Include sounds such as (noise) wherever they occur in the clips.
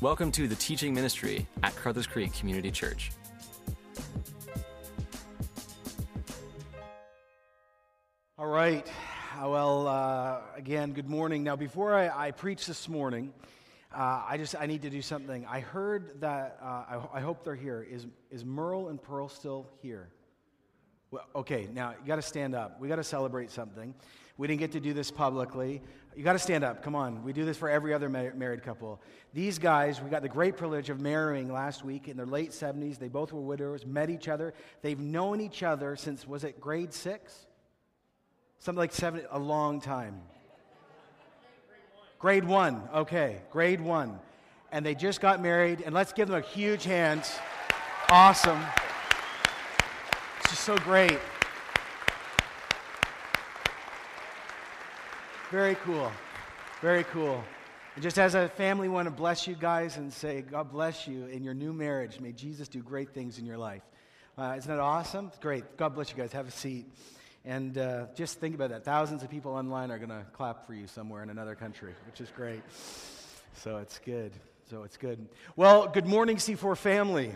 Welcome to the teaching ministry at Carruthers Creek Community Church. All right. Well, uh, again, good morning. Now, before I, I preach this morning, uh, I just I need to do something. I heard that. Uh, I, I, hope they're here. Is is Merle and Pearl still here? Well, okay. Now you got to stand up. We got to celebrate something. We didn't get to do this publicly. You got to stand up. Come on. We do this for every other married couple. These guys, we got the great privilege of marrying last week in their late 70s. They both were widowers, met each other. They've known each other since, was it grade six? Something like seven, a long time. Grade one. Okay, grade one. And they just got married. And let's give them a huge hand. Awesome. It's just so great. Very cool. Very cool. And just as a family, want to bless you guys and say, God bless you in your new marriage. May Jesus do great things in your life. Uh, isn't that awesome? Great. God bless you guys. Have a seat. And uh, just think about that. Thousands of people online are going to clap for you somewhere in another country, which is great. So it's good. So it's good. Well, good morning, C4 family.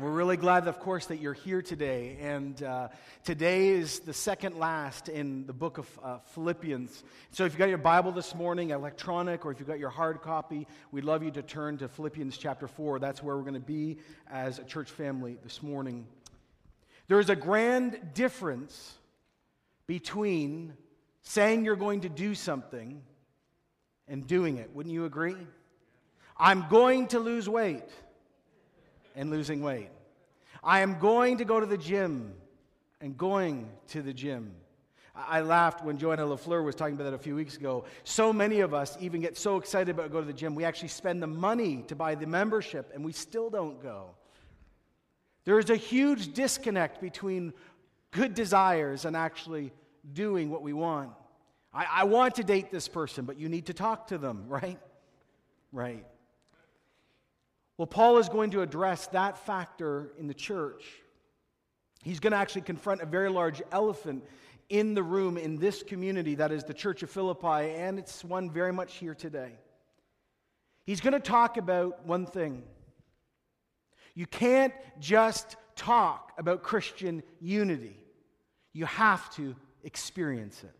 We're really glad, of course, that you're here today. And uh, today is the second last in the book of uh, Philippians. So if you've got your Bible this morning, electronic, or if you've got your hard copy, we'd love you to turn to Philippians chapter 4. That's where we're going to be as a church family this morning. There is a grand difference between saying you're going to do something and doing it. Wouldn't you agree? I'm going to lose weight and losing weight. I am going to go to the gym and going to the gym. I laughed when Joanna LaFleur was talking about that a few weeks ago. So many of us even get so excited about going to the gym, we actually spend the money to buy the membership and we still don't go. There is a huge disconnect between good desires and actually doing what we want. I, I want to date this person, but you need to talk to them, (laughs) right? Right. Well, Paul is going to address that factor in the church. He's going to actually confront a very large elephant in the room in this community that is the church of Philippi, and it's one very much here today. He's going to talk about one thing. You can't just talk about Christian unity, you have to experience it.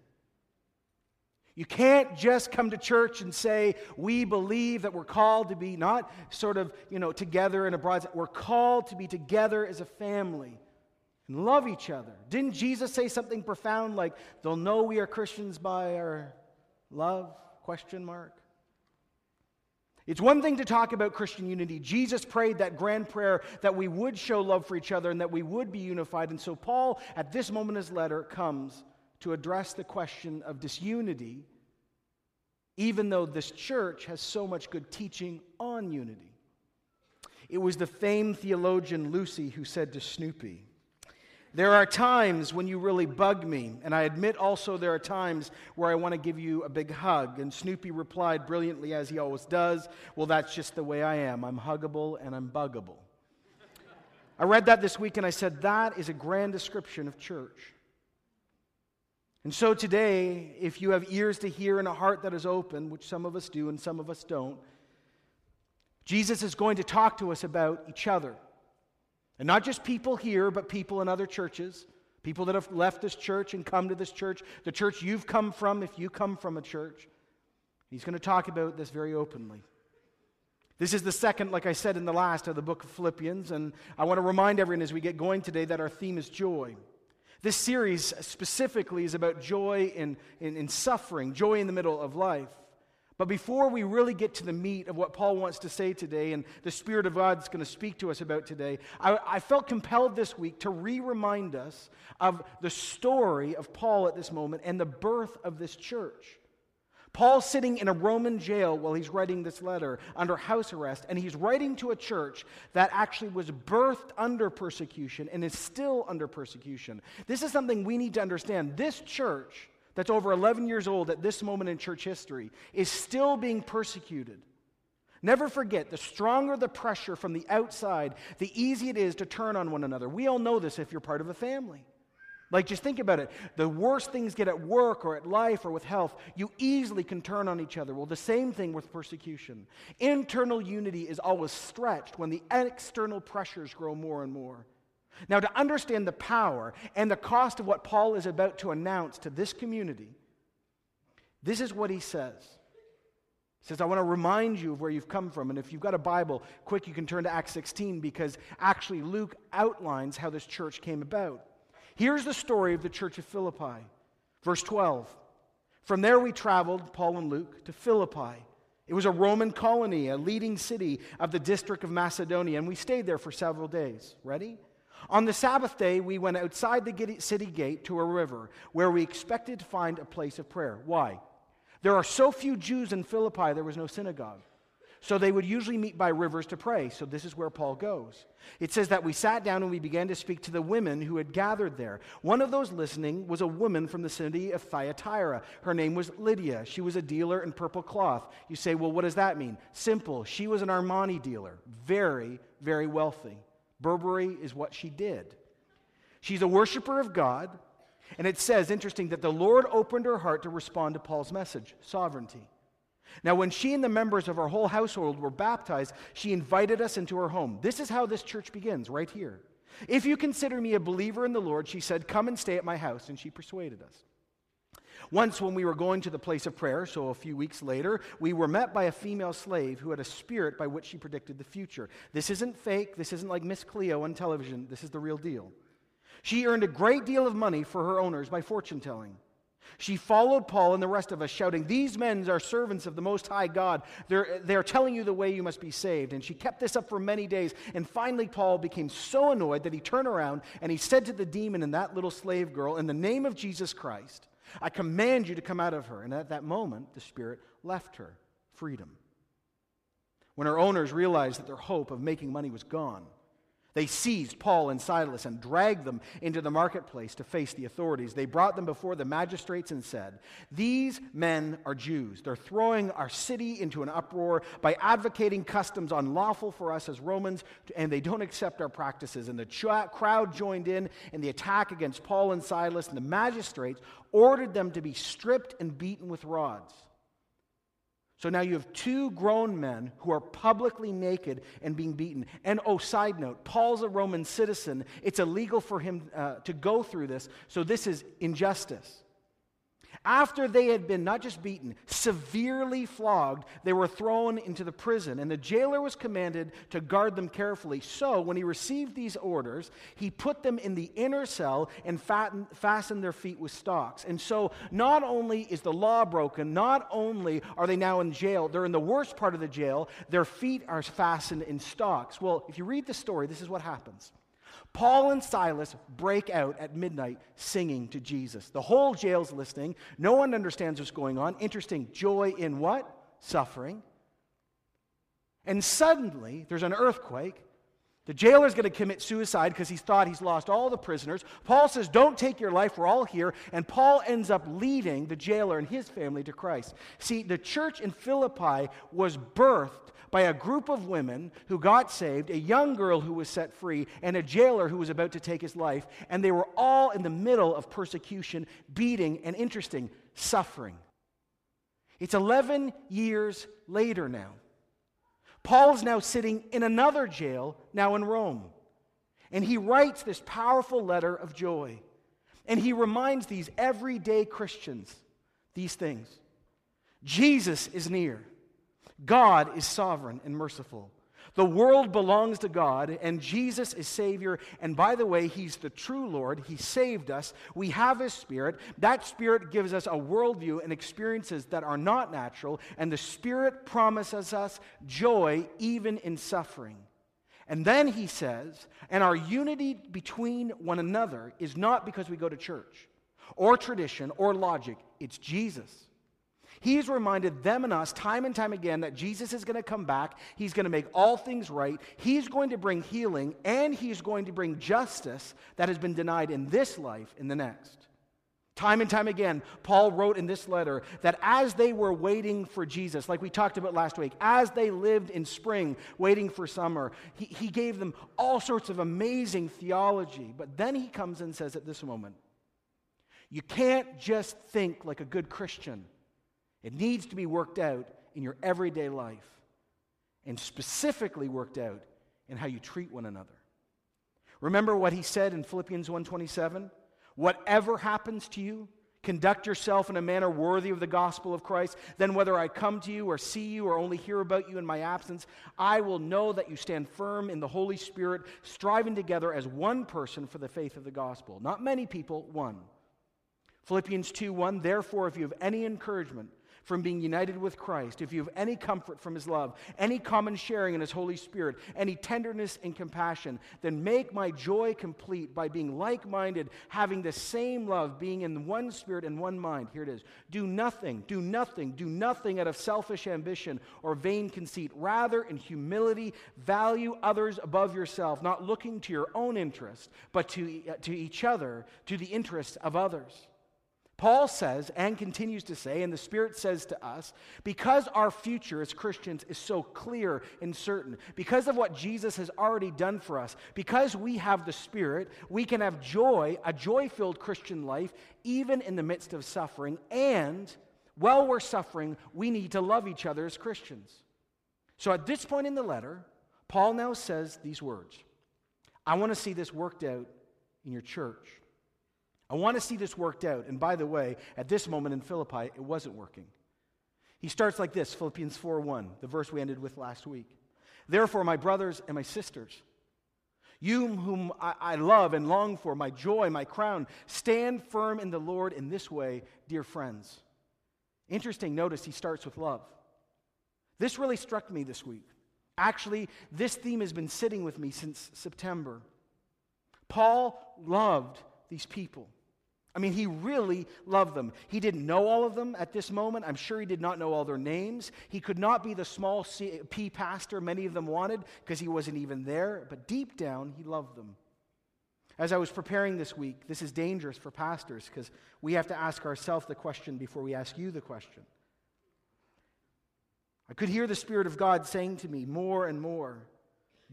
You can't just come to church and say, we believe that we're called to be not sort of, you know, together in a broad. We're called to be together as a family and love each other. Didn't Jesus say something profound like, they'll know we are Christians by our love? Question mark. It's one thing to talk about Christian unity. Jesus prayed that grand prayer that we would show love for each other and that we would be unified. And so Paul, at this moment in his letter, comes to address the question of disunity, even though this church has so much good teaching on unity. It was the famed theologian Lucy who said to Snoopy, There are times when you really bug me, and I admit also there are times where I want to give you a big hug. And Snoopy replied brilliantly, as he always does, Well, that's just the way I am. I'm huggable and I'm buggable. I read that this week and I said, That is a grand description of church. And so today, if you have ears to hear and a heart that is open, which some of us do and some of us don't, Jesus is going to talk to us about each other. And not just people here, but people in other churches, people that have left this church and come to this church, the church you've come from, if you come from a church. He's going to talk about this very openly. This is the second, like I said in the last of the book of Philippians, and I want to remind everyone as we get going today that our theme is joy. This series specifically is about joy in, in, in, suffering, joy in the middle of life. But before we really get to the meat of what Paul wants to say today and the Spirit of God is going to speak to us about today, I, I felt compelled this week to re remind us of the story of Paul at this moment and the birth of this church. Paul's sitting in a Roman jail while he's writing this letter under house arrest, and he's writing to a church that actually was birthed under persecution and is still under persecution. This is something we need to understand. This church, that's over 11 years old at this moment in church history, is still being persecuted. Never forget, the stronger the pressure from the outside, the easier it is to turn on one another. We all know this if you're part of a family. Like, just think about it. The worse things get at work or at life or with health, you easily can turn on each other. Well, the same thing with persecution. Internal unity is always stretched when the external pressures grow more and more. Now, to understand the power and the cost of what Paul is about to announce to this community, this is what he says. He says, I want to remind you of where you've come from. And if you've got a Bible, quick, you can turn to Acts 16 because actually Luke outlines how this church came about. Here's the story of the church of Philippi. Verse 12. From there we traveled, Paul and Luke, to Philippi. It was a Roman colony, a leading city of the district of Macedonia, and we stayed there for several days. Ready? On the Sabbath day, we went outside the city gate to a river where we expected to find a place of prayer. Why? There are so few Jews in Philippi, there was no synagogue. So they would usually meet by rivers to pray. So this is where Paul goes. It says that we sat down and we began to speak to the women who had gathered there. One of those listening was a woman from the city of Thyatira. Her name was Lydia. She was a dealer in purple cloth. You say, well, what does that mean? Simple. She was an Armani dealer, very, very wealthy. Burberry is what she did. She's a worshiper of God. And it says, interesting, that the Lord opened her heart to respond to Paul's message sovereignty. Now, when she and the members of her whole household were baptized, she invited us into her home. This is how this church begins, right here. If you consider me a believer in the Lord, she said, Come and stay at my house. And she persuaded us. Once, when we were going to the place of prayer, so a few weeks later, we were met by a female slave who had a spirit by which she predicted the future. This isn't fake. This isn't like Miss Cleo on television. This is the real deal. She earned a great deal of money for her owners by fortune telling. She followed Paul and the rest of us, shouting, These men are servants of the Most High God. They're, they're telling you the way you must be saved. And she kept this up for many days. And finally, Paul became so annoyed that he turned around and he said to the demon and that little slave girl, In the name of Jesus Christ, I command you to come out of her. And at that moment, the spirit left her freedom. When her owners realized that their hope of making money was gone, they seized Paul and Silas and dragged them into the marketplace to face the authorities. They brought them before the magistrates and said, These men are Jews. They're throwing our city into an uproar by advocating customs unlawful for us as Romans, and they don't accept our practices. And the ch- crowd joined in in the attack against Paul and Silas, and the magistrates ordered them to be stripped and beaten with rods. So now you have two grown men who are publicly naked and being beaten. And oh, side note, Paul's a Roman citizen. It's illegal for him uh, to go through this. So this is injustice. After they had been not just beaten, severely flogged, they were thrown into the prison, and the jailer was commanded to guard them carefully. So, when he received these orders, he put them in the inner cell and fastened their feet with stocks. And so, not only is the law broken, not only are they now in jail, they're in the worst part of the jail, their feet are fastened in stocks. Well, if you read the story, this is what happens. Paul and Silas break out at midnight singing to Jesus. The whole jail's listening. No one understands what's going on. Interesting. Joy in what? Suffering. And suddenly, there's an earthquake. The jailer's going to commit suicide because he's thought he's lost all the prisoners. Paul says, Don't take your life, we're all here. And Paul ends up leading the jailer and his family to Christ. See, the church in Philippi was birthed by a group of women who got saved, a young girl who was set free, and a jailer who was about to take his life. And they were all in the middle of persecution, beating, and interesting, suffering. It's 11 years later now. Paul is now sitting in another jail, now in Rome. And he writes this powerful letter of joy. And he reminds these everyday Christians these things Jesus is near. God is sovereign and merciful. The world belongs to God, and Jesus is Savior. And by the way, He's the true Lord. He saved us. We have His Spirit. That Spirit gives us a worldview and experiences that are not natural. And the Spirit promises us joy even in suffering. And then He says, and our unity between one another is not because we go to church or tradition or logic, it's Jesus. He's reminded them and us time and time again that Jesus is going to come back. He's going to make all things right. He's going to bring healing, and he's going to bring justice that has been denied in this life in the next. Time and time again, Paul wrote in this letter that as they were waiting for Jesus, like we talked about last week, as they lived in spring waiting for summer, he, he gave them all sorts of amazing theology. But then he comes and says at this moment, You can't just think like a good Christian. It needs to be worked out in your everyday life and specifically worked out in how you treat one another. Remember what he said in Philippians 1:27? Whatever happens to you, conduct yourself in a manner worthy of the gospel of Christ. Then whether I come to you or see you or only hear about you in my absence, I will know that you stand firm in the Holy Spirit, striving together as one person for the faith of the gospel. Not many people, one. Philippians 2 1, therefore, if you have any encouragement, from being united with Christ, if you have any comfort from his love, any common sharing in his Holy Spirit, any tenderness and compassion, then make my joy complete by being like minded, having the same love, being in one spirit and one mind. Here it is. Do nothing, do nothing, do nothing out of selfish ambition or vain conceit. Rather, in humility, value others above yourself, not looking to your own interest, but to, to each other, to the interests of others. Paul says and continues to say, and the Spirit says to us, because our future as Christians is so clear and certain, because of what Jesus has already done for us, because we have the Spirit, we can have joy, a joy filled Christian life, even in the midst of suffering. And while we're suffering, we need to love each other as Christians. So at this point in the letter, Paul now says these words I want to see this worked out in your church. I want to see this worked out. And by the way, at this moment in Philippi, it wasn't working. He starts like this Philippians 4 1, the verse we ended with last week. Therefore, my brothers and my sisters, you whom I, I, love and long for, my joy, my crown, stand firm in the Lord in this way, dear friends. Interesting, notice he starts with love. This really struck me this week. Actually, this theme has been sitting with me since September. Paul loved these people. I mean, he really loved them. He didn't know all of them at this moment. I'm sure he did not know all their names. He could not be the small P pastor many of them wanted because he wasn't even there. But deep down, he loved them. As I was preparing this week, this is dangerous for pastors because we have to ask ourselves the question before we ask you the question. I could hear the Spirit of God saying to me more and more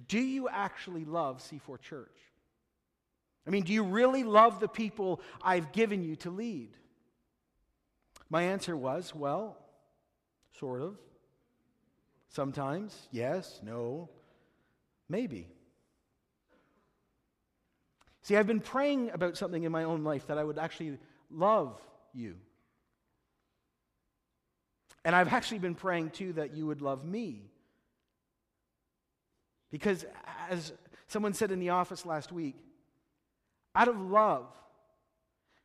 Do you actually love C4 Church? I mean, do you really love the people I've given you to lead? My answer was, well, sort of. Sometimes, yes, no, maybe. See, I've been praying about something in my own life that I would actually love you. And I've actually been praying too that you would love me. Because, as someone said in the office last week, out of love,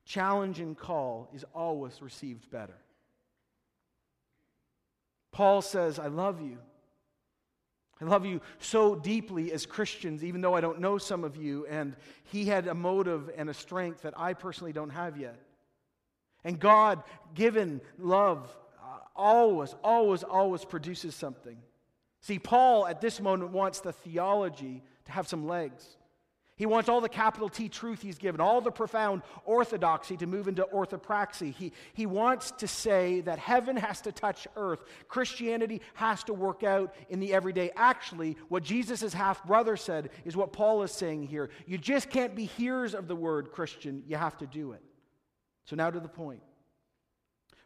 challenge and call is always received better. Paul says, I love you. I love you so deeply as Christians, even though I don't know some of you. And he had a motive and a strength that I personally don't have yet. And God given love always, always, always produces something. See, Paul at this moment wants the theology to have some legs. He wants all the capital T truth he's given, all the profound orthodoxy to move into orthopraxy. He, he wants to say that heaven has to touch earth. Christianity has to work out in the everyday. Actually, what Jesus' half brother said is what Paul is saying here. You just can't be hearers of the word Christian, you have to do it. So, now to the point.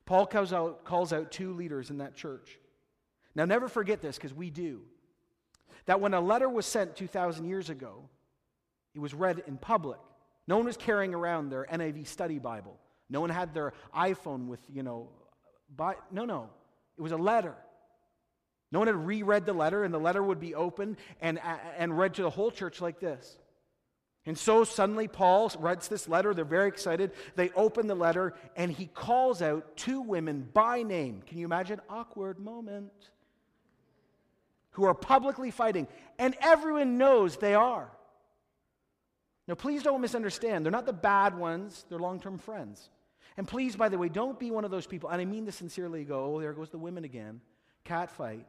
Paul calls out, calls out two leaders in that church. Now, never forget this because we do. That when a letter was sent 2,000 years ago, it was read in public. No one was carrying around their NIV study Bible. No one had their iPhone with, you know, by, no, no. It was a letter. No one had reread the letter, and the letter would be open and, and read to the whole church like this. And so suddenly Paul writes this letter. They're very excited. They open the letter, and he calls out two women by name. Can you imagine? Awkward moment. Who are publicly fighting, and everyone knows they are. Now, please don't misunderstand. They're not the bad ones, they're long term friends. And please, by the way, don't be one of those people, and I mean this sincerely, go, oh, there goes the women again. Cat fight.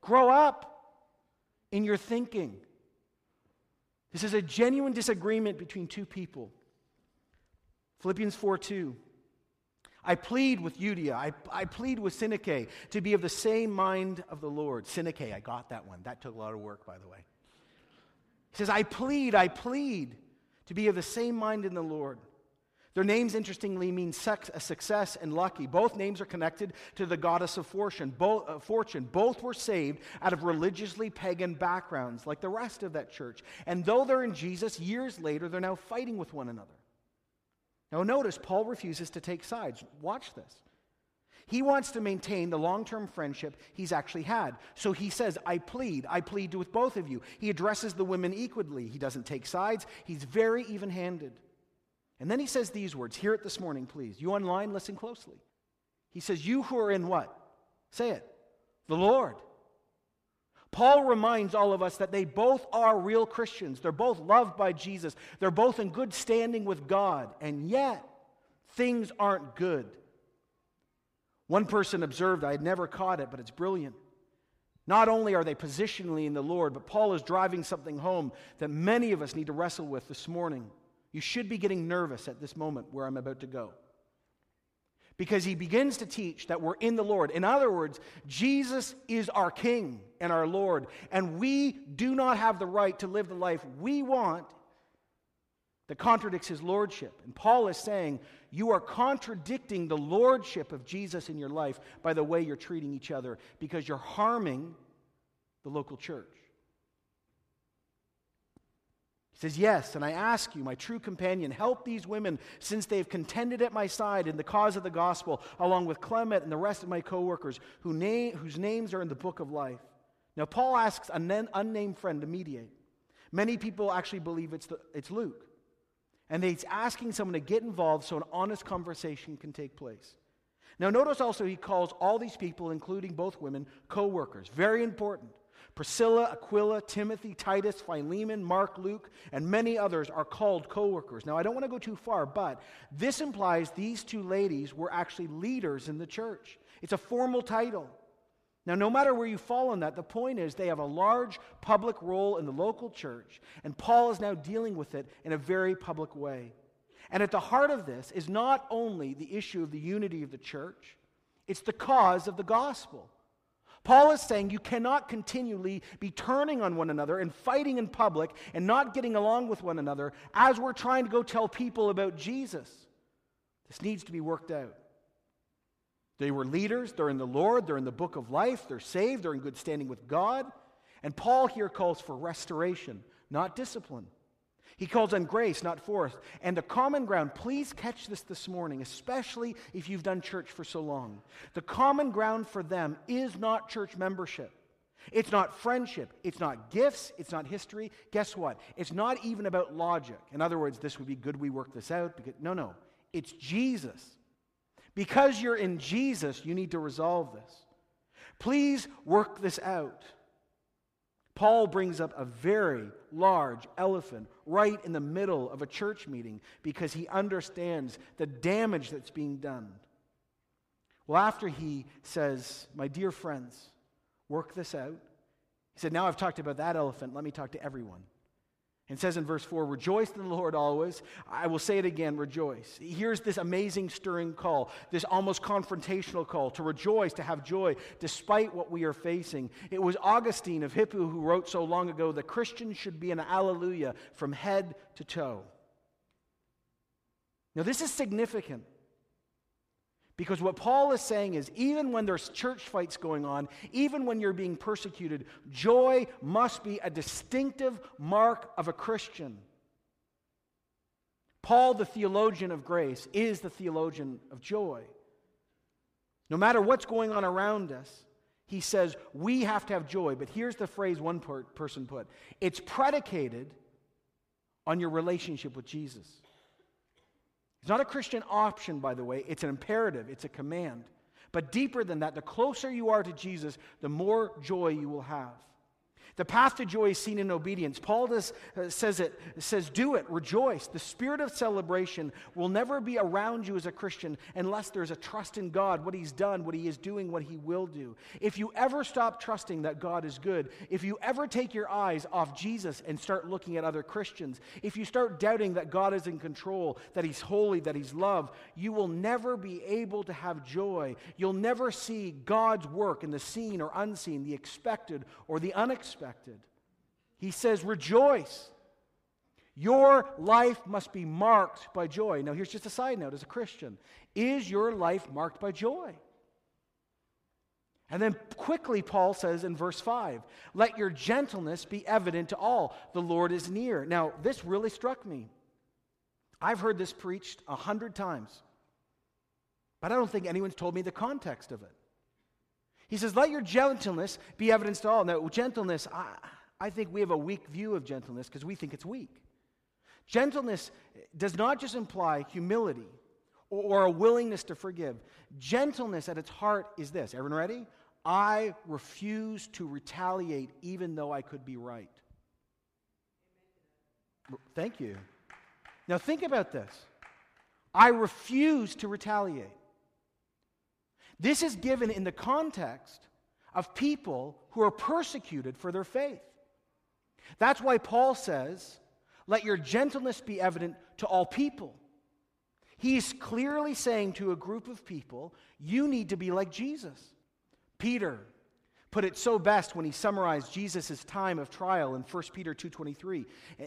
Grow up in your thinking. This is a genuine disagreement between two people. Philippians 4 2. I plead with Euodia, I, I plead with Syntyche to be of the same mind of the Lord. Syntyche, I got that one. That took a lot of work, by the way. He says, I plead, I plead to be of the same mind in the Lord. Their names, interestingly, mean sex, a success and lucky. Both names are connected to the goddess of fortune. Both, uh, fortune. Both were saved out of religiously pagan backgrounds, like the rest of that church. And though they're in Jesus, years later, they're now fighting with one another. Now, notice Paul refuses to take sides. Watch this. He wants to maintain the long term friendship he's actually had. So he says, I plead, I plead with both of you. He addresses the women equally. He doesn't take sides, he's very even handed. And then he says these words. Hear it this morning, please. You online, listen closely. He says, You who are in what? Say it. The Lord. Paul reminds all of us that they both are real Christians. They're both loved by Jesus. They're both in good standing with God. And yet, things aren't good. One person observed, I had never caught it, but it's brilliant. Not only are they positionally in the Lord, but Paul is driving something home that many of us need to wrestle with this morning. You should be getting nervous at this moment where I'm about to go. Because he begins to teach that we're in the Lord. In other words, Jesus is our King and our Lord, and we do not have the right to live the life we want that contradicts his lordship. And Paul is saying, you are contradicting the lordship of Jesus in your life by the way you're treating each other because you're harming the local church He says, Yes, and I ask you, my true companion, help these women since they've contended at my side in the cause of the gospel, along with Clement and the rest of my co workers who whose names are in the book of life. Now, Paul asks an unnamed friend to mediate. Many people actually believe it's, the, it's Luke. And he's asking someone to get involved so an honest conversation can take place. Now, notice also he calls all these people, including both women, co workers. Very important. Priscilla, Aquila, Timothy, Titus, Philemon, Mark, Luke, and many others are called co workers. Now, I don't want to go too far, but this implies these two ladies were actually leaders in the church. It's a formal title. Now, no matter where you fall on that, the point is they have a large public role in the local church, and Paul is now dealing with it in a very public way. And at the heart of this is not only the issue of the unity of the church, it's the cause of the gospel. Paul is saying you cannot continually be turning on one another and fighting in public and not getting along with one another as we're trying to go tell people about Jesus. This needs to be worked out. They were leaders, they're in the Lord, they're in the book of life, they're saved, they're in good standing with God. And Paul here calls for restoration, not discipline. He calls on grace, not force. And the common ground, please catch this this morning, especially if you've done church for so long. The common ground for them is not church membership. It's not friendship. It's not gifts. It's not history. Guess what? It's not even about logic. In other words, this would be good we work this out. Because, no, no. It's Jesus. Because you're in Jesus, you need to resolve this. Please work this out. Paul brings up a very large elephant right in the middle of a church meeting because he understands the damage that's being done. Well, after he says, My dear friends, work this out, he said, Now I've talked about that elephant, let me talk to everyone. It says in verse 4, Rejoice in the Lord always. I will say it again, rejoice. Here's this amazing, stirring call, this almost confrontational call to rejoice, to have joy, despite what we are facing. It was Augustine of Hippo who wrote so long ago the Christian should be an alleluia from head to toe. Now, this is significant because what Paul is saying is even when there's church fights going on, even when you're being persecuted, joy must be a distinctive mark of a Christian. Paul, the theologian of grace, is the theologian of joy. No matter what's going on around us, he says we have to have joy. But here's the phrase one per- person put it's predicated on your relationship with Jesus. It's not a Christian option, by the way, it's an imperative, it's a command. But deeper than that, the closer you are to Jesus, the more joy you will have. The path to joy is seen in obedience. Paul does, uh, says it says, "Do it, rejoice." The spirit of celebration will never be around you as a Christian unless there's a trust in God, what He's done, what He is doing, what He will do. If you ever stop trusting that God is good, if you ever take your eyes off Jesus and start looking at other Christians, if you start doubting that God is in control, that He's holy, that He's love, you will never be able to have joy. You'll never see God's work in the seen or unseen, the expected or the unexpected He says, Rejoice. Your life must be marked by joy. Now, here's just a side note as a Christian Is your life marked by joy? And then quickly, Paul says in verse 5 Let your gentleness be evident to all. The Lord is near. Now, this really struck me. I've heard this preached a hundred times, but I don't think anyone's told me the context of it. He says, Let your gentleness be evident to all. Now, gentleness, I, I think we have a weak view of gentleness because we think it's weak. Gentleness does not just imply humility or, or a willingness to forgive. Gentleness at its heart is this. Everyone ready? I refuse to retaliate even though I could be right. Thank you. Now think about this. I refuse to retaliate. This is given in the context of people who are persecuted for their faith. That's why Paul says, Let your gentleness be evident to all people. He's clearly saying to a group of people, You need to be like Jesus. Peter put it so best when he summarized Jesus' time of trial in 1 Peter 2.23.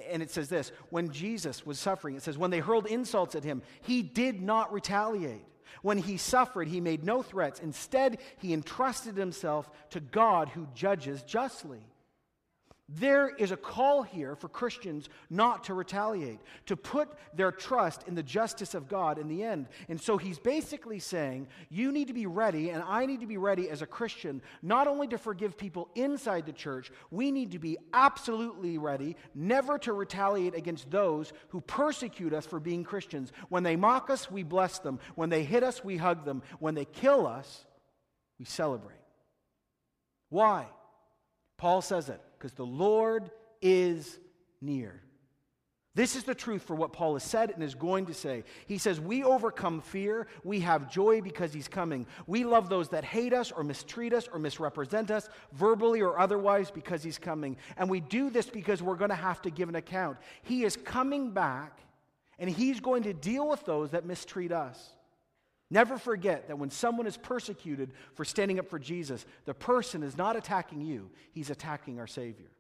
And it says this, when Jesus was suffering, it says, when they hurled insults at him, he did not retaliate. When he suffered, he made no threats. Instead, he entrusted himself to God who judges justly. There is a call here for Christians not to retaliate, to put their trust in the justice of God in the end. And so he's basically saying, you need to be ready, and I need to be ready as a Christian, not only to forgive people inside the church, we need to be absolutely ready never to retaliate against those who persecute us for being Christians. When they mock us, we bless them. When they hit us, we hug them. When they kill us, we celebrate. Why? Paul says it because the Lord is near. This is the truth for what Paul has said and is going to say. He says, We overcome fear. We have joy because he's coming. We love those that hate us or mistreat us or misrepresent us, verbally or otherwise, because he's coming. And we do this because we're going to have to give an account. He is coming back and he's going to deal with those that mistreat us. Never forget that when someone is persecuted for standing up for Jesus, the person is not attacking you, he's attacking our Savior.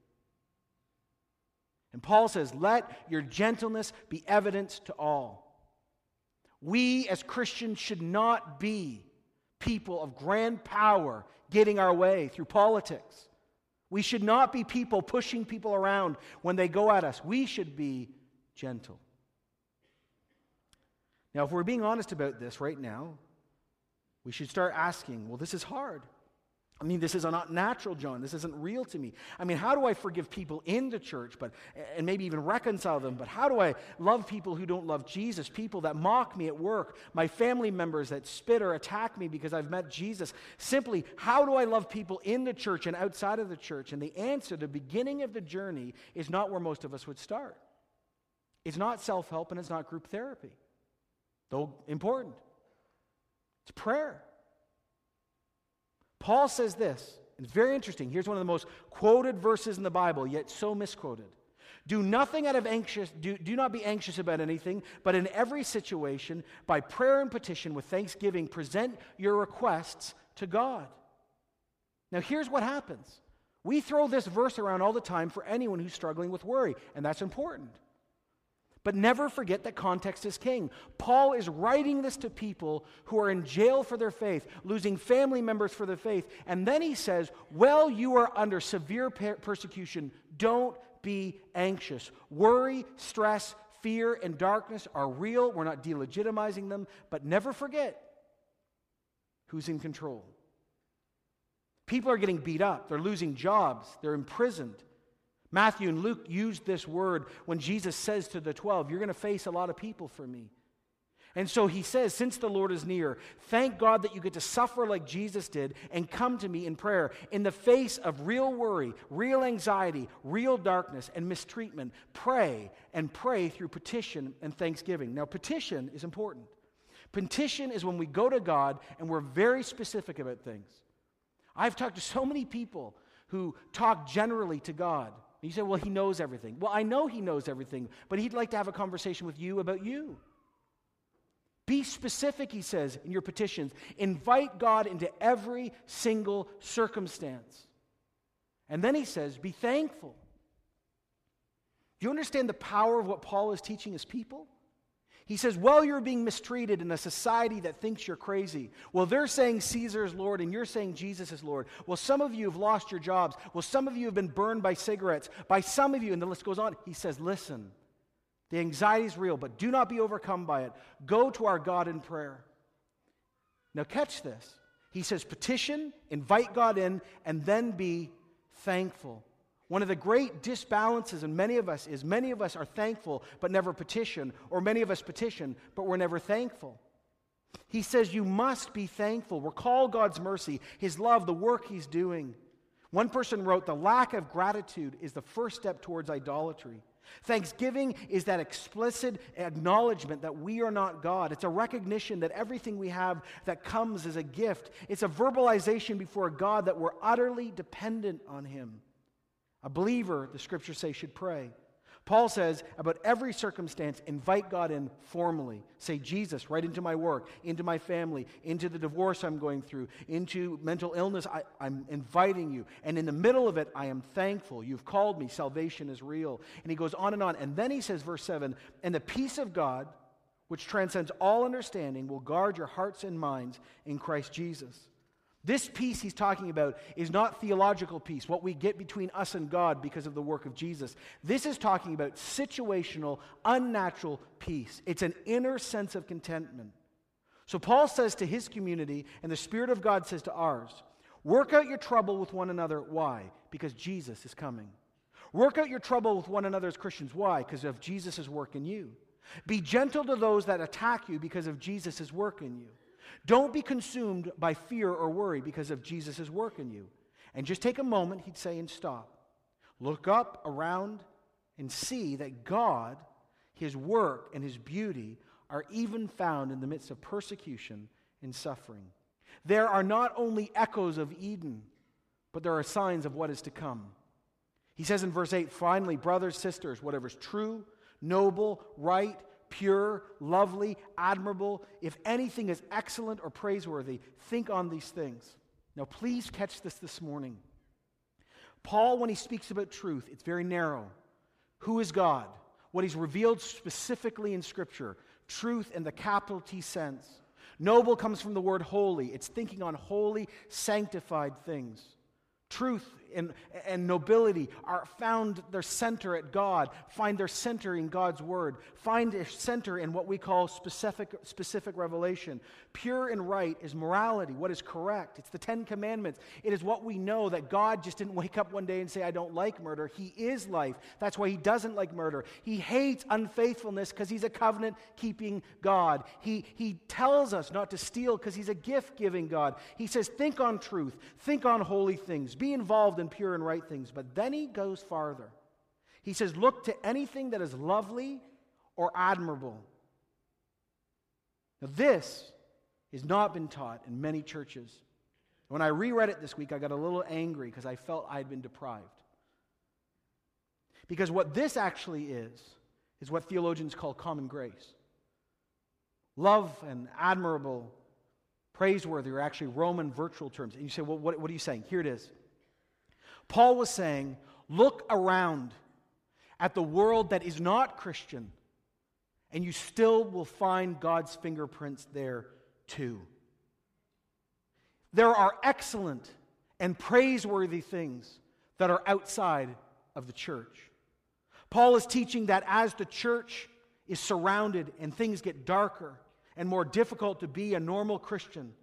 And Paul says, Let your gentleness be evident to all. We as Christians should not be people of grand power getting our way through politics. We should not be people pushing people around when they go at us. We should be gentle. Now, if we're being honest about this right now, we should start asking, well, this is hard. I mean, this is not natural, John. This isn't real to me. I mean, how do I forgive people in the church, but and maybe even reconcile them? But how do I love people who don't love Jesus? People that mock me at work, my family members that spit or attack me because I've met Jesus. Simply, how do I love people in the church and outside of the church? And the answer, the beginning of the journey, is not where most of us would start. It's not self-help and it's not group therapy though important. It's prayer. Paul says this, it's very interesting. Here's one of the most quoted verses in the Bible, yet so misquoted. Do nothing out of anxious, do, do not be anxious about anything, but in every situation, by prayer and petition with thanksgiving, present your requests to God. Now, here's what happens. We throw this verse around all the time for anyone who's struggling with worry, and that's important. But never forget that context is king. Paul is writing this to people who are in jail for their faith, losing family members for their faith. And then he says, Well, you are under severe persecution. Don't be anxious. Worry, stress, fear, and darkness are real. We're not delegitimizing them. But never forget who's in control. People are getting beat up, they're losing jobs, they're imprisoned. Matthew and Luke used this word when Jesus says to the 12, You're going to face a lot of people for me. And so he says, Since the Lord is near, thank God that you get to suffer like Jesus did and come to me in prayer. In the face of real worry, real anxiety, real darkness, and mistreatment, pray and pray through petition and thanksgiving. Now, petition is important. Petition is when we go to God and we're very specific about things. I've talked to so many people who talk generally to God. You say, well, he knows everything. Well, I know he knows everything, but he'd like to have a conversation with you about you. Be specific, he says, in your petitions. Invite God into every single circumstance. And then he says, be thankful. Do you understand the power of what Paul is teaching his people? He says, Well, you're being mistreated in a society that thinks you're crazy. Well, they're saying Caesar is Lord and you're saying Jesus is Lord. Well, some of you have lost your jobs. Well, some of you have been burned by cigarettes. By some of you, and the list goes on. He says, Listen, the anxiety is real, but do not be overcome by it. Go to our God in prayer. Now, catch this. He says, Petition, invite God in, and then be thankful. One of the great disbalances in many of us is many of us are thankful but never petition, or many of us petition but we're never thankful. He says you must be thankful. Recall God's mercy, His love, the work He's doing. One person wrote, The lack of gratitude is the first step towards idolatry. Thanksgiving is that explicit acknowledgement that we are not God. It's a recognition that everything we have that comes is a gift. It's a verbalization before God that we're utterly dependent on Him. A believer, the scriptures say, should pray. Paul says, about every circumstance, invite God in formally. Say, Jesus, right into my work, into my family, into the divorce I'm going through, into mental illness. I, am inviting you. And in the middle of it, I am thankful. You've called me. Salvation is real. And he goes on and on. And then he says, verse 7 And the peace of God, which transcends all understanding, will guard your hearts and minds in Christ Jesus. This peace he's talking about is not theological peace, what we get between us and God because of the work of Jesus. This is talking about situational, unnatural peace. It's an inner sense of contentment. So Paul says to his community, and the Spirit of God says to ours, work out your trouble with one another. Why? Because Jesus is coming. Work out your trouble with one another as Christians. Why? Because of Jesus' work in you. Be gentle to those that attack you because of Jesus' work in you. Don't be consumed by fear or worry because of Jesus' work in you. And just take a moment, he'd say, and stop. Look up around and see that God, his work, and his beauty are even found in the midst of persecution and suffering. There are not only echoes of Eden, but there are signs of what is to come. He says in verse 8, finally, brothers, sisters, whatever's true, noble, right, pure, lovely, admirable, if anything is excellent or praiseworthy, think on these things. Now, please catch this this morning. Paul, when he speaks about truth, it's very narrow. Who is God? What he's revealed specifically in Scripture, truth in the capital T sense. Noble comes from the word holy, it's thinking on holy, sanctified things. Truth and, and nobility are found their center at God, find their center in God's word, find their center in what we call specific, specific revelation. Pure and right is morality, what is correct. It's the Ten Commandments. It is what we know that God just didn't wake up one day and say, I don't like murder. He is life. That's why he doesn't like murder. He hates unfaithfulness because he's a covenant keeping God. He, he tells us not to steal because he's a gift giving God. He says, think on truth, think on holy things, be involved and pure and right things. But then he goes farther. He says, Look to anything that is lovely or admirable. Now, this has not been taught in many churches. When I reread it this week, I got a little angry because I felt I had been deprived. Because what this actually is, is what theologians call common grace. Love and admirable, praiseworthy are actually Roman virtual terms. And you say, well, what, what are you saying? Here it is. Paul was saying, look around at the world that is not Christian, and you still will find God's fingerprints there too. There are excellent and praiseworthy things that are outside of the church. Paul is teaching that as the church is surrounded and things get darker and more difficult to be a normal Christian,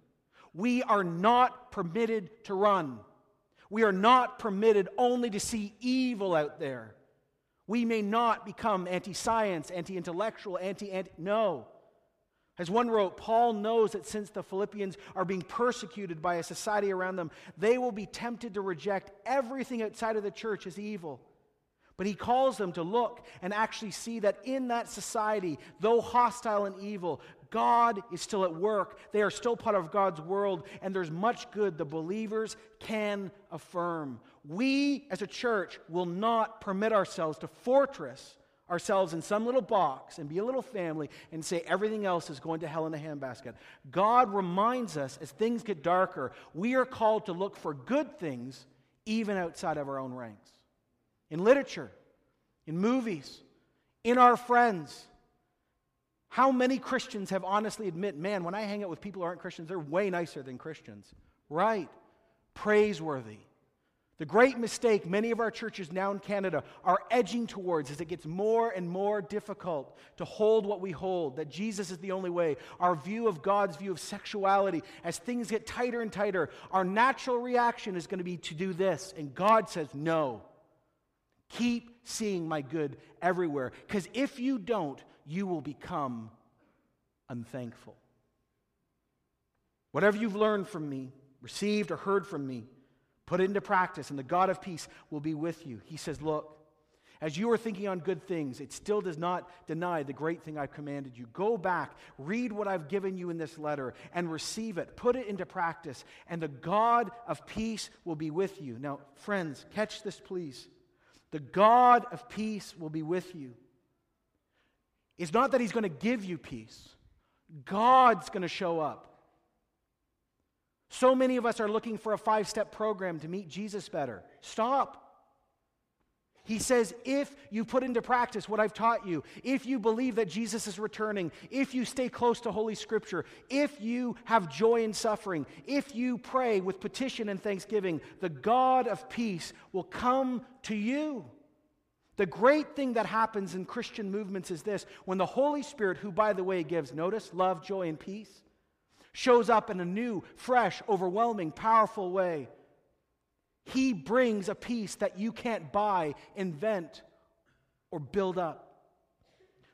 we are not permitted to run. We are not permitted only to see evil out there. We may not become anti science, anti intellectual, anti anti. No. As one wrote, Paul knows that since the Philippians are being persecuted by a society around them, they will be tempted to reject everything outside of the church as evil. But he calls them to look and actually see that in that society, though hostile and evil, God is still at work. They are still part of God's world, and there's much good the believers can affirm. We, as a church, will not permit ourselves to fortress ourselves in some little box and be a little family and say everything else is going to hell in a handbasket. God reminds us as things get darker, we are called to look for good things even outside of our own ranks. In literature, in movies, in our friends. How many Christians have honestly admit, man, when I hang out with people who aren't Christians, they're way nicer than Christians? Right. Praiseworthy. The great mistake many of our churches now in Canada are edging towards as it gets more and more difficult to hold what we hold, that Jesus is the only way. Our view of God's view of sexuality, as things get tighter and tighter, our natural reaction is going to be to do this. And God says, no. Keep seeing my good everywhere. Because if you don't, you will become unthankful. Whatever you've learned from me, received or heard from me, Put it into practice, and the God of peace will be with you. He says, Look, as you are thinking on good things, it still does not deny the great thing I've commanded you. Go back, read what I've given you in this letter, and receive it. Put it into practice, and the God of peace will be with you. Now, friends, catch this, please. The God of peace will be with you. It's not that He's going to give you peace, God's going to show up. So many of us are looking for a five step program to meet Jesus better. Stop. He says, if you put into practice what I've taught you, if you believe that Jesus is returning, if you stay close to Holy Scripture, if you have joy in suffering, if you pray with petition and thanksgiving, the God of peace will come to you. The great thing that happens in Christian movements is this when the Holy Spirit, who, by the way, gives notice, love, joy, and peace, shows up in a new, fresh, overwhelming, powerful way. He brings a peace that you can't buy, invent, or build up.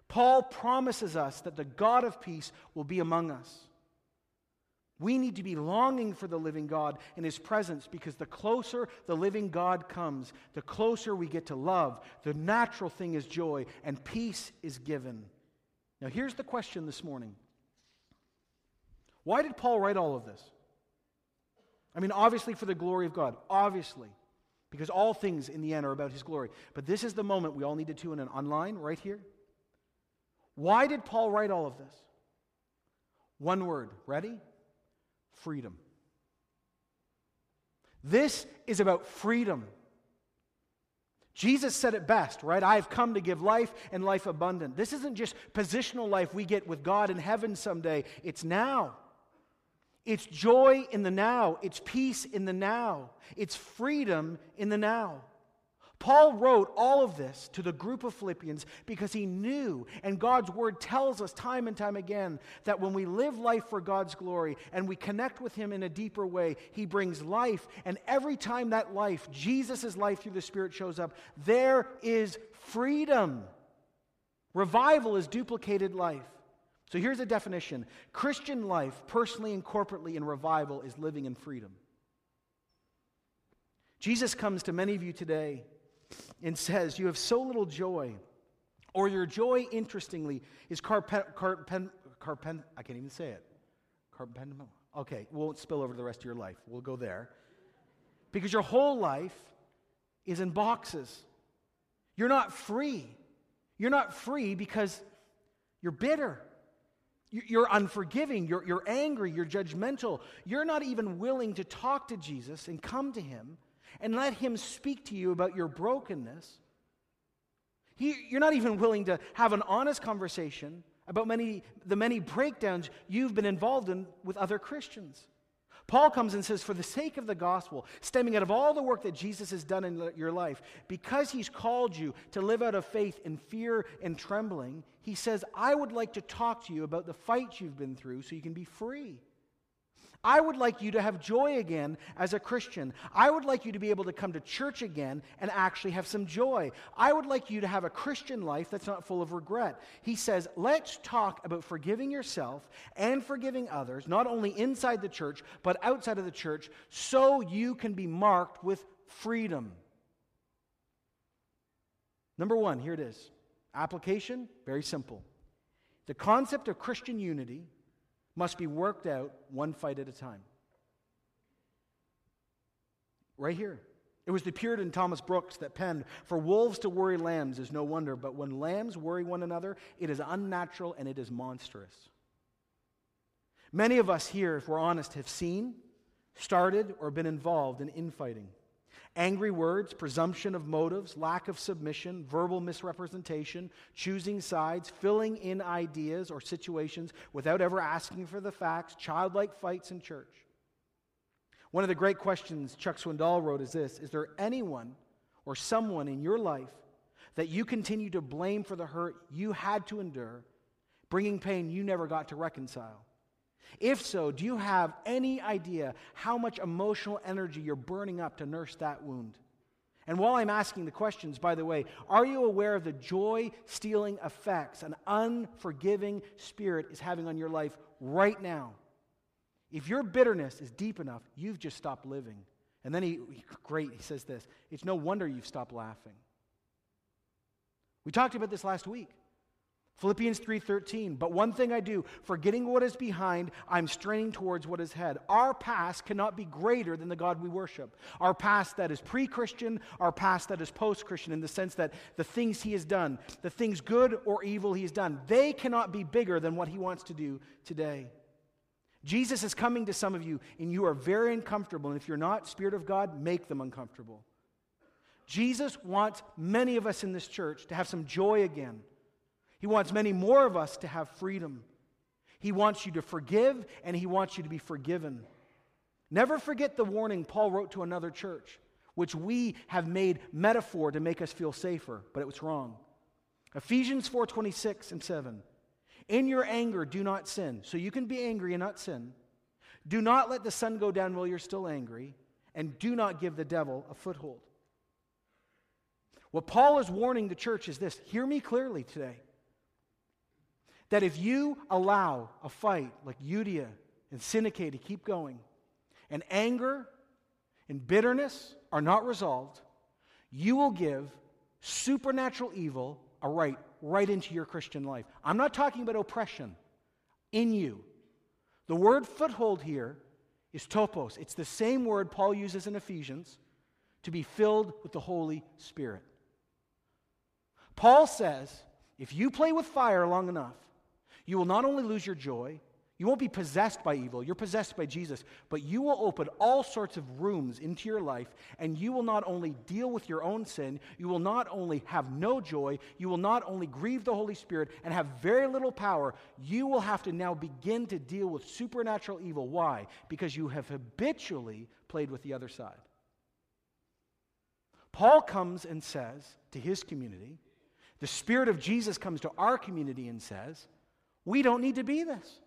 Paul promises us that the God of peace will be among us. We need to be longing for the living God in His presence because the closer the living God comes, the closer we get to love. The natural thing is joy, and peace is given. Now, here's the question this morning why did Paul write all of this? I mean, obviously for the glory of God, obviously, because all things in the end are about his glory. But this is the moment we all need to tune in online, right here. Why did Paul write all of this? One word, ready? Freedom. This is about freedom. Jesus said it best, right? I have come to give life and life abundant. This isn't just positional life we get with God in heaven someday, it's now. It's joy in the now. It's peace in the now. It's freedom in the now. Paul wrote all of this to the group of Philippians because he knew, and God's word tells us time and time again, that when we live life for God's glory and we connect with him in a deeper way, he brings life. And every time that life, Jesus' life through the Spirit, shows up, there is freedom. Revival is duplicated life. So here's a definition Christian life, personally and corporately in revival, is living in freedom. Jesus comes to many of you today and says, You have so little joy, or your joy, interestingly, is carpen, carpen, carpen I can't even say it. Carpen, okay, won't spill over the rest of your life. We'll go there. Because your whole life is in boxes. You're not free. You're not free because you're bitter. You're unforgiving, you're, you're angry, you're judgmental. You're not even willing to talk to Jesus and come to him and let him speak to you about your brokenness. He, you're not even willing to have an honest conversation about many, the many breakdowns you've been involved in with other Christians. Paul comes and says, for the sake of the gospel, stemming out of all the work that Jesus has done in your life, because he's called you to live out of faith in fear and trembling, he says, I would like to talk to you about the fight you've been through so you can be free. I would like you to have joy again as a Christian. I would like you to be able to come to church again and actually have some joy. I would like you to have a Christian life that's not full of regret. He says, let's talk about forgiving yourself and forgiving others, not only inside the church, but outside of the church, so you can be marked with freedom. Number one, here it is. Application, very simple. The concept of Christian unity must be worked out one fight at a time. Right here. It was the Puritan Thomas Brooks that penned, For wolves to worry lambs is no wonder, but when lambs worry one another, it is unnatural and it is monstrous. Many of us here, if we're honest, have seen, started, or been involved in infighting. Angry words, presumption of motives, lack of submission, verbal misrepresentation, choosing sides, filling in ideas or situations without ever asking for the facts, childlike fights in church. One of the great questions Chuck Swindoll wrote is this Is there anyone or someone in your life that you continue to blame for the hurt you had to endure, bringing pain you never got to reconcile? If so, do you have any idea how much emotional energy you're burning up to nurse that wound? And while I'm asking the questions, by the way, are you aware of the joy stealing effects an unforgiving spirit is having on your life right now? If your bitterness is deep enough, you've just stopped living. And then he, great, he says this it's no wonder you've stopped laughing. We talked about this last week. Philippians 3:13 But one thing I do forgetting what is behind I'm straining towards what is ahead. Our past cannot be greater than the God we worship. Our past that is pre-Christian, our past that is post-Christian in the sense that the things he has done, the things good or evil he has done, they cannot be bigger than what he wants to do today. Jesus is coming to some of you and you are very uncomfortable and if you're not spirit of God, make them uncomfortable. Jesus wants many of us in this church to have some joy again he wants many more of us to have freedom. He wants you to forgive and he wants you to be forgiven. Never forget the warning Paul wrote to another church, which we have made metaphor to make us feel safer, but it was wrong. Ephesians 4:26 and 7. In your anger do not sin. So you can be angry and not sin. Do not let the sun go down while you're still angry, and do not give the devil a foothold. What Paul is warning the church is this hear me clearly today. That if you allow a fight like Euodia and Syntyche to keep going, and anger and bitterness are not resolved, you will give supernatural evil a right right into your Christian life. I'm not talking about oppression in you. The word foothold here is topos. It's the same word Paul uses in Ephesians to be filled with the Holy Spirit. Paul says if you play with fire long enough, you will not only lose your joy, you won't be possessed by evil, you're possessed by Jesus, but you will open all sorts of rooms into your life, and you will not only deal with your own sin, you will not only have no joy, you will not only grieve the Holy Spirit and have very little power, you will have to now begin to deal with supernatural evil. Why? Because you have habitually played with the other side. Paul comes and says to his community, the Spirit of Jesus comes to our community and says, we don't need to be this.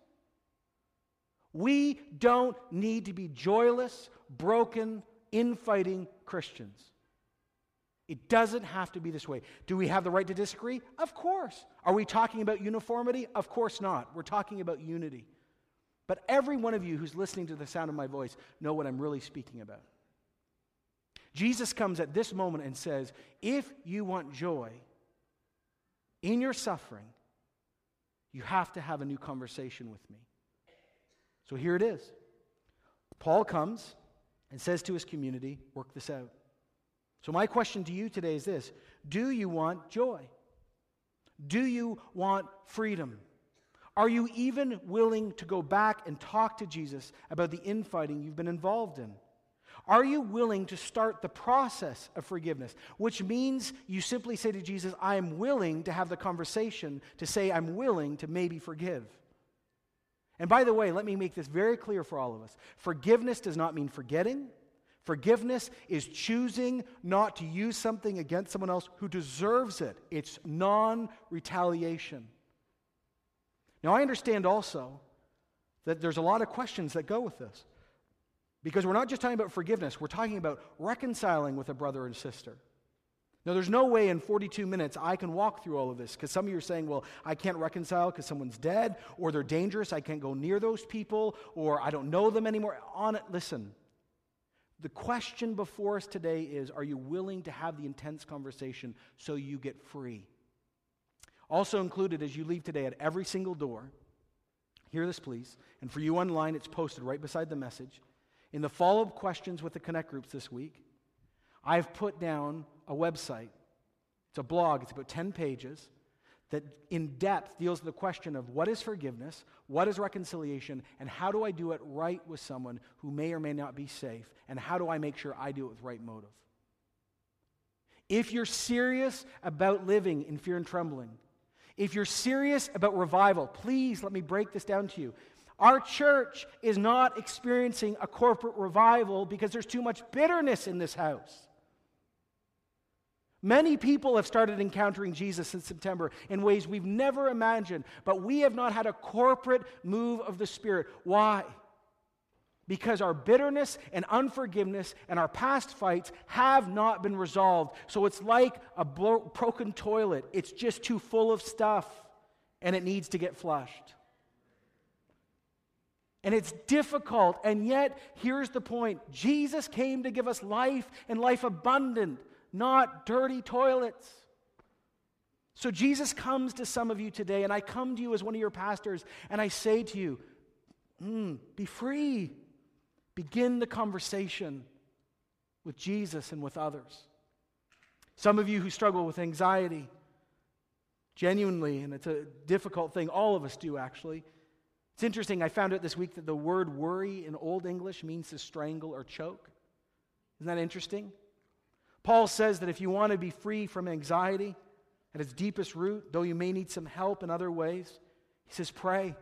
We don't need to be joyless, broken, infighting Christians. It doesn't have to be this way. Do we have the right to disagree? Of course. Are we talking about uniformity? Of course not. We're talking about unity. But every one of you who's listening to the sound of my voice know what I'm really speaking about. Jesus comes at this moment and says, If you want joy in your suffering, you have to have a new conversation with me. So here it is. Paul comes and says to his community, work this out. So, my question to you today is this Do you want joy? Do you want freedom? Are you even willing to go back and talk to Jesus about the infighting you've been involved in? Are you willing to start the process of forgiveness? Which means you simply say to Jesus, I am willing to have the conversation to say, I'm willing to maybe forgive. And by the way, let me make this very clear for all of us forgiveness does not mean forgetting. Forgiveness is choosing not to use something against someone else who deserves it. It's non retaliation. Now, I understand also that there's a lot of questions that go with this. Because we're not just talking about forgiveness, we're talking about reconciling with a brother and sister. Now, there's no way in 42 minutes I can walk through all of this because some of you are saying, well, I can't reconcile because someone's dead or they're dangerous. I can't go near those people or I don't know them anymore. On it, listen. The question before us today is are you willing to have the intense conversation so you get free? Also included as you leave today at every single door, hear this please, and for you online, it's posted right beside the message. In the follow up questions with the Connect groups this week, I've put down a website. It's a blog, it's about 10 pages that in depth deals with the question of what is forgiveness, what is reconciliation, and how do I do it right with someone who may or may not be safe, and how do I make sure I do it with right motive. If you're serious about living in fear and trembling, if you're serious about revival, please let me break this down to you. Our church is not experiencing a corporate revival because there's too much bitterness in this house. Many people have started encountering Jesus in September in ways we've never imagined, but we have not had a corporate move of the Spirit. Why? Because our bitterness and unforgiveness and our past fights have not been resolved. So it's like a bro- broken toilet, it's just too full of stuff and it needs to get flushed. And it's difficult, and yet, here's the point Jesus came to give us life and life abundant not dirty toilets. So Jesus comes to some of you today, and I come to you as one of your pastors, and I say to you, mm, be free. Begin the conversation with Jesus and with others. Some of you who struggle with anxiety, genuinely, and it's a difficult thing, all of us do actually. It's interesting, I found out this week that the word worry in Old English means to strangle or choke. Isn't that interesting? Paul says that if you want to be free from anxiety at its deepest root, though you may need some help in other ways, he says, pray.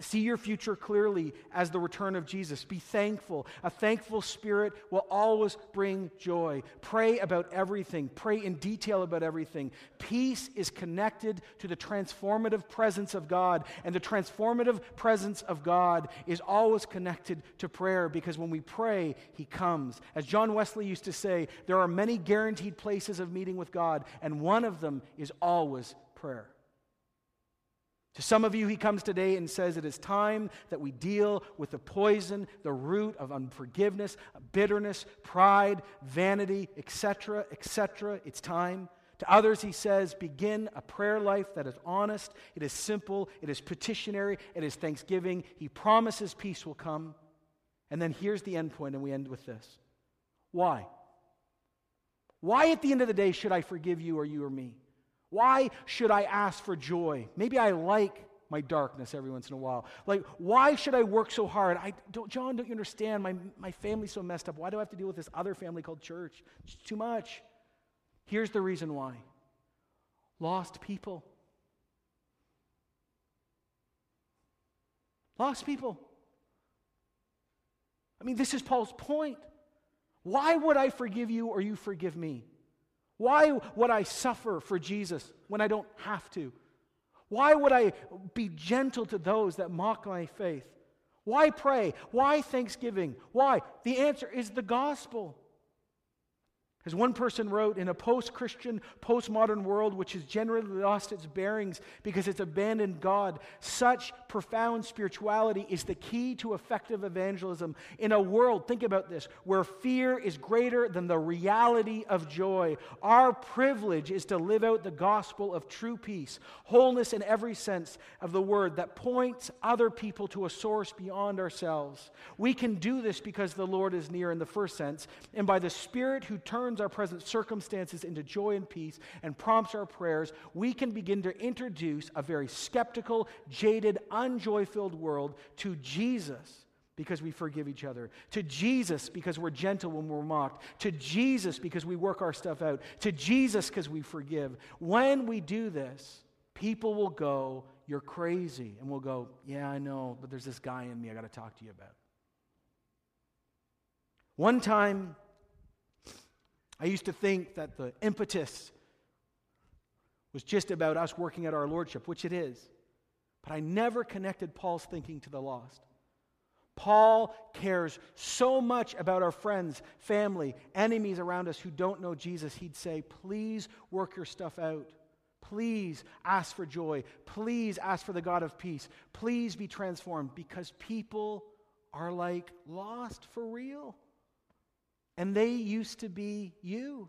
See your future clearly as the return of Jesus. Be thankful. A thankful spirit will always bring joy. Pray about everything. Pray in detail about everything. Peace is connected to the transformative presence of God, and the transformative presence of God is always connected to prayer because when we pray, He comes. As John Wesley used to say, there are many guaranteed places of meeting with God, and one of them is always prayer. To some of you, he comes today and says it is time that we deal with the poison, the root of unforgiveness, bitterness, pride, vanity, etc., etc. It's time. To others, he says, begin a prayer life that is honest, it is simple, it is petitionary, it is thanksgiving. He promises peace will come. And then here's the end point, and we end with this. Why? Why, at the end of the day, should I forgive you or you or me? Why should I ask for joy? Maybe I like my darkness every once in a while. Like, why should I work so hard? I don't, John, don't you understand? My, my family's so messed up. Why do I have to deal with this other family called church? It's too much. Here's the reason why lost people. Lost people. I mean, this is Paul's point. Why would I forgive you or you forgive me? Why would I suffer for Jesus when I don't have to? Why would I be gentle to those that mock my faith? Why pray? Why thanksgiving? Why? The answer is the gospel. As one person wrote, in a post Christian, postmodern world which has generally lost its bearings because it's abandoned God, such profound spirituality is the key to effective evangelism. In a world, think about this, where fear is greater than the reality of joy, our privilege is to live out the gospel of true peace, wholeness in every sense of the word that points other people to a source beyond ourselves. We can do this because the Lord is near in the first sense, and by the Spirit who turns turns our present circumstances into joy and peace and prompts our prayers, we can begin to introduce a very skeptical, jaded, unjoy filled world to Jesus because we forgive each other, to Jesus because we're gentle when we're mocked, to Jesus because we work our stuff out, to Jesus because we forgive. When we do this, people will go, You're crazy. And we'll go, Yeah, I know, but there's this guy in me I got to talk to you about. One time, I used to think that the impetus was just about us working at our lordship, which it is. But I never connected Paul's thinking to the lost. Paul cares so much about our friends, family, enemies around us who don't know Jesus. He'd say, Please work your stuff out. Please ask for joy. Please ask for the God of peace. Please be transformed because people are like lost for real. And they used to be you.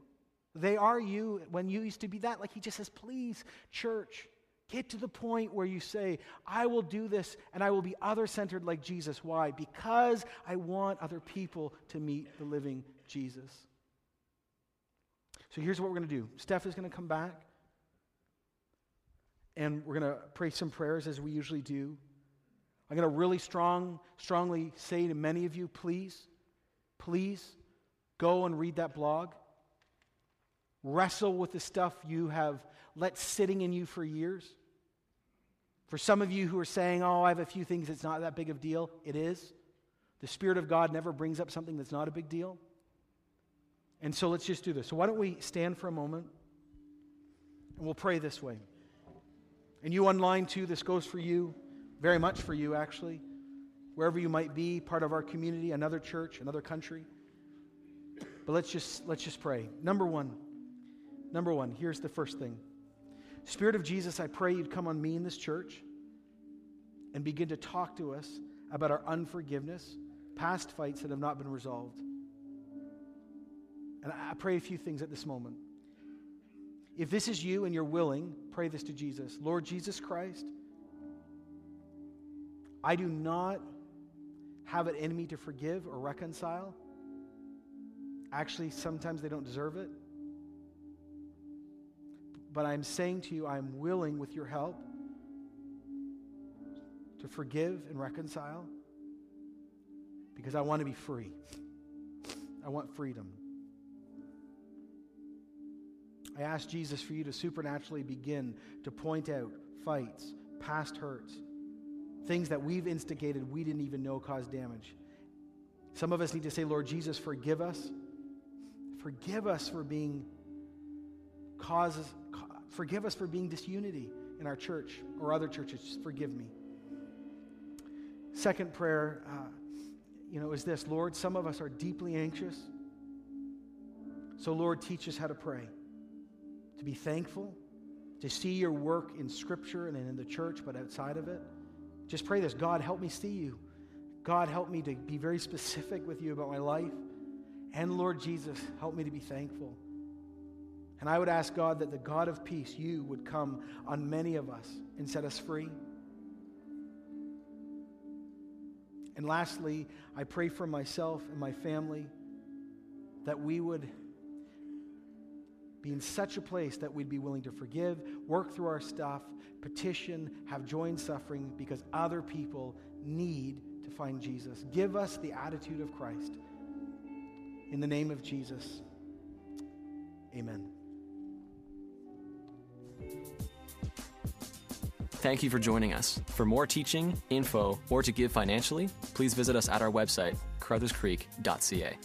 They are you when you used to be that. Like he just says, please, church, get to the point where you say, I will do this and I will be other centered like Jesus. Why? Because I want other people to meet the living Jesus. So here's what we're going to do Steph is going to come back. and we're going to pray some prayers as we usually do. I'm going to really strong, strongly say to many of you, please, please go and read that blog. Wrestle with the stuff you have let sitting in you for years. For some of you who are saying, oh, I have a few things, it's not that big of a deal, it is. The Spirit of God never brings up something that's not a big deal. And so let's just do this. So, why don't we stand for a moment and we'll pray this way. And you online too, this goes for you, very much for you actually, wherever you might be, part of our community, another church, another country. But let's just let's just pray. Number 1. Number 1, here's the first thing. Spirit of Jesus, I pray you'd come on me in this church and begin to talk to us about our unforgiveness, past fights that have not been resolved. And I pray a few things at this moment. If this is you and you're willing, pray this to Jesus Lord Jesus Christ, I do not have an enemy to forgive or reconcile. Actually, sometimes they don't deserve it. But I'm saying to you, I'm willing, with your help, to forgive and reconcile because I want to be free. I want freedom. I ask Jesus for you to supernaturally begin to point out fights, past hurts, things that we've instigated we didn't even know caused damage. Some of us need to say, Lord Jesus, forgive us. Forgive us for being causes, forgive us for being disunity in our church or other churches. Forgive me. Second prayer, uh, you know, is this Lord, some of us are deeply anxious. So, Lord, teach us how to pray to be thankful, to see your work in Scripture and in the church, but outside of it. Just pray this God, help me see you. God, help me to be very specific with you about my life. And Lord Jesus, help me to be thankful. And I would ask God that the God of peace, you, would come on many of us and set us free. And lastly, I pray for myself and my family that we would be in such a place that we'd be willing to forgive, work through our stuff, petition, have joy in suffering because other people need to find Jesus. Give us the attitude of Christ. In the name of Jesus, amen. Thank you for joining us. For more teaching, info, or to give financially, please visit us at our website, carrutherscreek.ca.